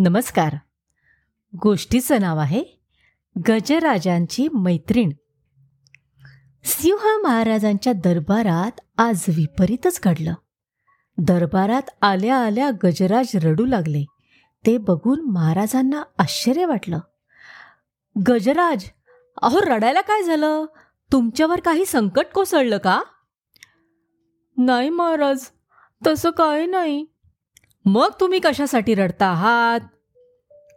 नमस्कार. गोष्टीचं नाव आहे गजराजांची मैत्रीण. सिंह महाराजांच्या दरबारात आज विपरीतच घडलं. दरबारात आल्या आल्या गजराज रडू लागले. ते बघून महाराजांना आश्चर्य वाटलं. गजराज अहो रडायला काय झालं? तुमच्यावर काही संकट कोसळलं का? नाही महाराज तसं काय नाही. मग तुम्ही कशासाठी रडता आहात?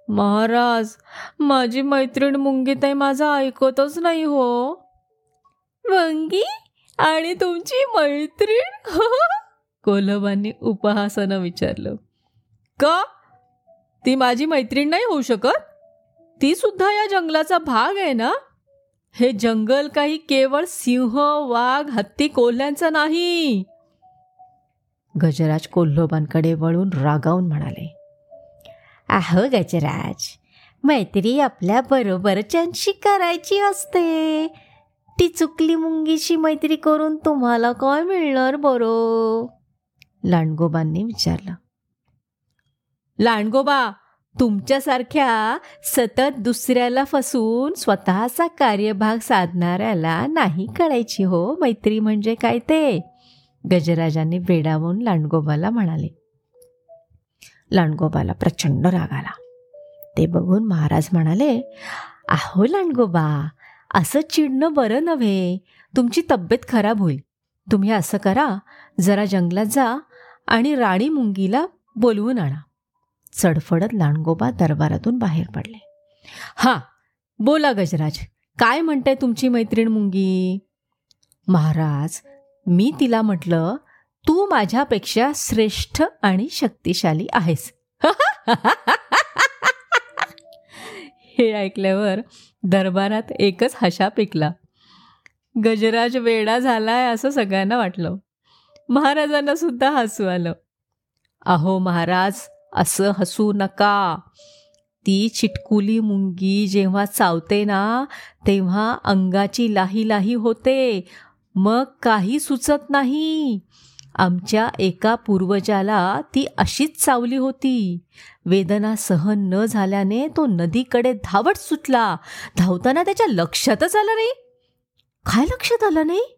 महाराज माझी मैत्रीण मुंगीताई माझं ऐकतच नाही हो. मुंगी आणि तुमची मैत्रीण? कोल्हबांनी उपहासानं विचारलं. का? ती माझी मैत्रीण नाही होऊ शकत? ती सुद्धा या जंगलाचा भाग आहे ना? हे जंगल काही केवळ सिंह वाघ हत्ती कोल्ह्यांचं नाही. गजराज कोल्होबांकडे वळून रागावून म्हणाले अहो गजराज मैत्री आपल्या बरोबरच्यांशी करायची असते. ती चुकली मुंगीशी मैत्री करून तुम्हाला काय मिळणार बरो? लांडगोबांनी विचारलं लांडगोबा तुमच्यासारख्या सतत दुसऱ्याला फसून स्वतःचा कार्यभाग साधणाऱ्याला नाही कळायची हो मैत्री म्हणजे काय ते? गजराजांनी वेडावून लांडगोबाला म्हणाले. लांडगोबाला प्रचंड राग आला. ते बघून महाराज म्हणाले आहो लांडगोबा असं चिडणं बरं नव्हे. तुमची तब्येत खराब होईल. तुम्ही असं करा जरा जंगलात जा आणि राणी मुंगीला बोलवून आणा. चडफडत लांडगोबा दरबारातून बाहेर पडले. हा बोला गजराज काय म्हणते तुमची मैत्रीण मुंगी? महाराज मी तिला म्हटलं तू माझ्यापेक्षा श्रेष्ठ आणि शक्तिशाली आहेस. हे ऐकल्यावर दरबारात एकच हशा पिकला. गजराज वेडा झालाय असं सगळ्यांना वाटलं. महाराजांना सुद्धा हसू आलं. अहो महाराज असं हसू नका. ती चिटकुली मुंगी जेव्हा चावते ना तेव्हा अंगाची लाही लाही होते. मग काही सुचत नाही. आमच्या एका पूर्वजाला ती अशीच चावली होती. वेदना सहन न झाल्याने तो नदीकडे धावत सुटला. धावताना त्याच्या लक्षातच आलं नाही. काय लक्षात आलं नाही?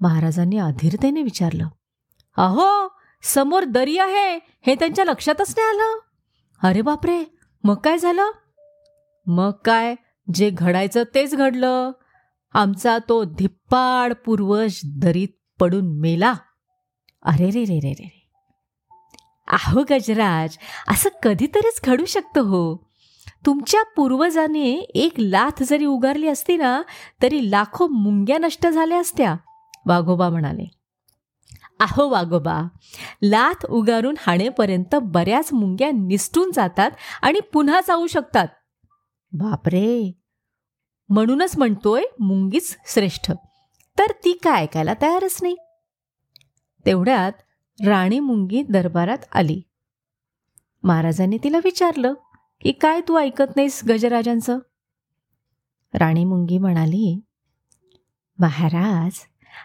महाराजांनी अधीरतेने विचारलं. अहो समोर दरी आहे. हे त्यांच्या लक्षातच नाही आलं. अरे बापरे! मग काय झालं? मग काय? जे घडायचं तेच घडलं. आमचा तो धिप्पाड पूर्वज दरीत पडून मेला. अरे रे रे रे रे आहो गजराज असं कधीतरीच घडू शकतं हो. तुमच्या पूर्वजाने एक लाथ जरी उगारली असती ना तरी लाखो मुंग्या नष्ट झाल्या असत्या वाघोबा म्हणाले. आहो वाघोबा लाथ उगारून हाणेपर्यंत बऱ्याच मुंग्या निसटून जातात आणि पुन्हा जाऊ शकतात. बापरे! म्हणूनच म्हणतोय मुंगीच श्रेष्ठ. तर ती काय ऐकायला तयारच नाही. तेवढ्यात राणी मुंगी दरबारात आली. महाराजांनी तिला विचारलं की काय तू ऐकत नाहीस गजराजांचं? राणी मुंगी म्हणाली महाराज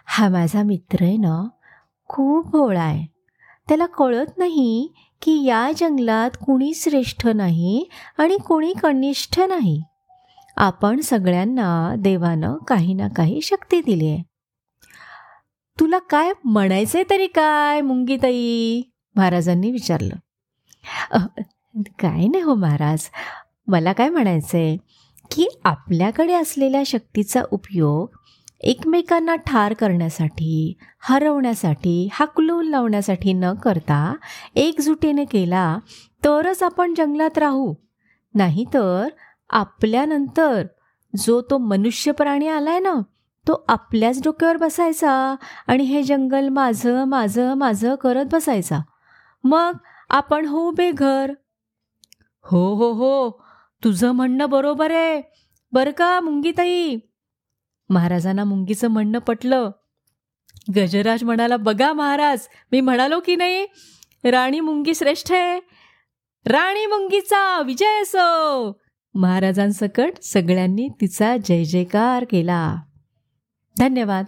हा माझा मित्र आहे ना खूप भोळा आहे. त्याला कळत नाही की या जंगलात कुणी श्रेष्ठ नाही आणि कुणी कनिष्ठ नाही. आपण सगळ्यांना देवानं काही ना काही शक्ती दिली आहे. तुला काय म्हणायचंय तरी काय मुंगीताई? महाराजांनी विचारलं. काय नाही हो महाराज. मला काय म्हणायचंय की आपल्याकडे असलेल्या शक्तीचा उपयोग एकमेकांना ठार करण्यासाठी हरवण्यासाठी हाकलून लावण्यासाठी न करता एकजुटीने केला तरच आपण जंगलात राहू. नाहीतर आपल्यानंतर जो तो मनुष्य प्राणी आलाय ना तो आपल्याच डोक्यावर बसायचा आणि हे जंगल माझं माझं माझं करत बसायचा. मग आपण हो बेघर हो हो हो तुझं म्हणणं बरोबर आहे. बरं का मुंगीताई? महाराजांना मुंगीचं म्हणणं पटलं. गजराज म्हणाला बघा महाराज मी म्हणालो की नाही राणी मुंगी श्रेष्ठ आहे. राणी मुंगीचा विजय असो. महाराजांसकट सगळ्यांनी तिचा जय जयकार केला. धन्यवाद.